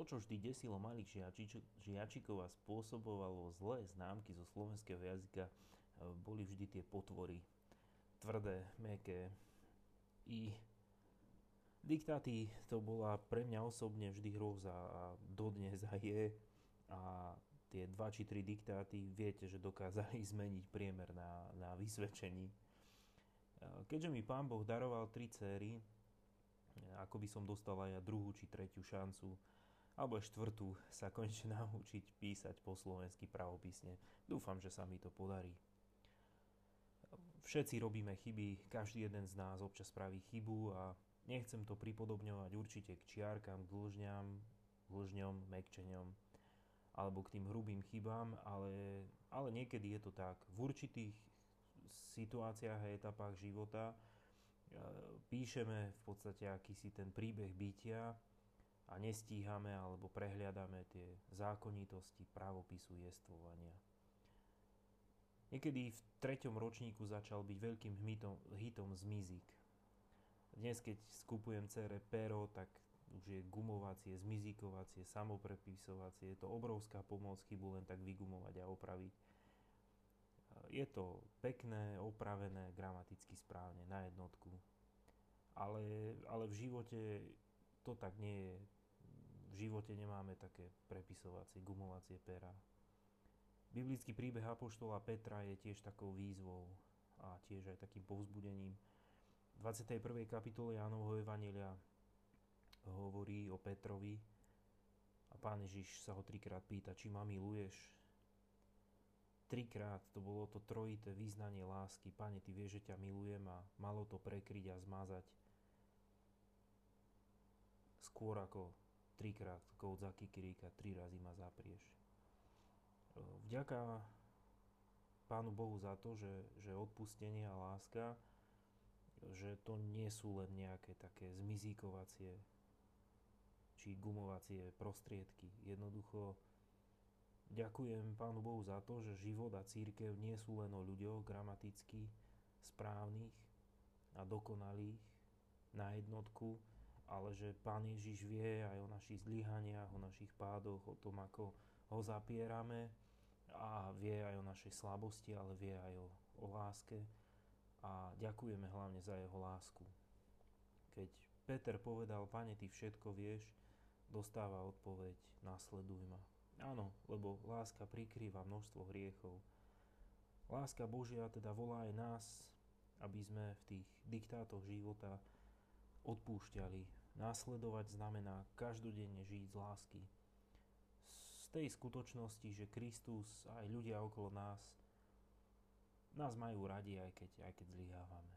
To, čo vždy desilo malých žiačikov a spôsobovalo zlé známky zo slovenského jazyka, e, boli vždy tie potvory. Tvrdé, meké. I diktáty to bola pre mňa osobne vždy hrôza a dodnes aj je. A tie dva či tri diktáty viete, že dokázali zmeniť priemer na, na vysvedčení. E, keďže mi pán Boh daroval tri céry, ako by som dostal aj ja druhú či tretiu šancu, alebo štvrtú sa konečne naučiť písať po slovensky pravopisne. Dúfam, že sa mi to podarí. Všetci robíme chyby, každý jeden z nás občas spraví chybu a nechcem to pripodobňovať určite k čiarkam, k dlžňam, dlžňom, mekčeňom alebo k tým hrubým chybám, ale, ale niekedy je to tak. V určitých situáciách a etapách života e, píšeme v podstate akýsi ten príbeh bytia a nestíhame alebo prehliadame tie zákonitosti pravopisu jestvovania. Niekedy v treťom ročníku začal byť veľkým hitom, hitom zmizik. Dnes, keď skupujem cere pero, tak už je gumovacie, zmizikovacie, samoprepisovacie. Je to obrovská pomoc chybu len tak vygumovať a opraviť. Je to pekné, opravené, gramaticky správne, na jednotku. Ale, ale v živote to tak nie je v živote nemáme také prepisovacie, gumovacie pera. Biblický príbeh Apoštola Petra je tiež takou výzvou a tiež aj takým povzbudením. V 21. kapitole Jánovho Evanelia hovorí o Petrovi a pán Ježiš sa ho trikrát pýta, či ma miluješ. Trikrát to bolo to trojité význanie lásky. Pane, ty vieš, že ťa milujem a malo to prekryť a zmazať skôr ako trikrát kód za kikiríka, tri razy ma zaprieš. E, vďaka Pánu Bohu za to, že, že odpustenie a láska, že to nie sú len nejaké také zmizíkovacie či gumovacie prostriedky. Jednoducho ďakujem Pánu Bohu za to, že život a církev nie sú len o ľuďoch gramaticky správnych a dokonalých na jednotku, ale že Pán Ježiš vie aj o našich zlyhaniach, o našich pádoch, o tom, ako ho zapierame a vie aj o našej slabosti, ale vie aj o, o láske a ďakujeme hlavne za jeho lásku. Keď Peter povedal, Pane, Ty všetko vieš, dostáva odpoveď, nasleduj ma. Áno, lebo láska prikrýva množstvo hriechov. Láska Božia teda volá aj nás, aby sme v tých diktátoch života odpúšťali, Následovať znamená každodenne žiť z lásky. Z tej skutočnosti, že Kristus a aj ľudia okolo nás nás majú radi, aj keď, aj keď zlyhávame.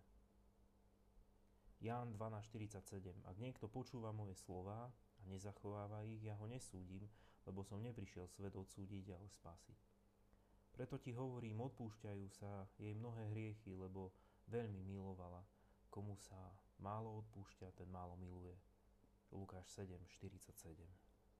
Ján 12.47 Ak niekto počúva moje slova a nezachováva ich, ja ho nesúdim, lebo som neprišiel svet odsúdiť, ale spasiť. Preto ti hovorím, odpúšťajú sa jej mnohé hriechy, lebo veľmi milovala. Málo odpúšťa, ten málo miluje. Lukáš 7, 47.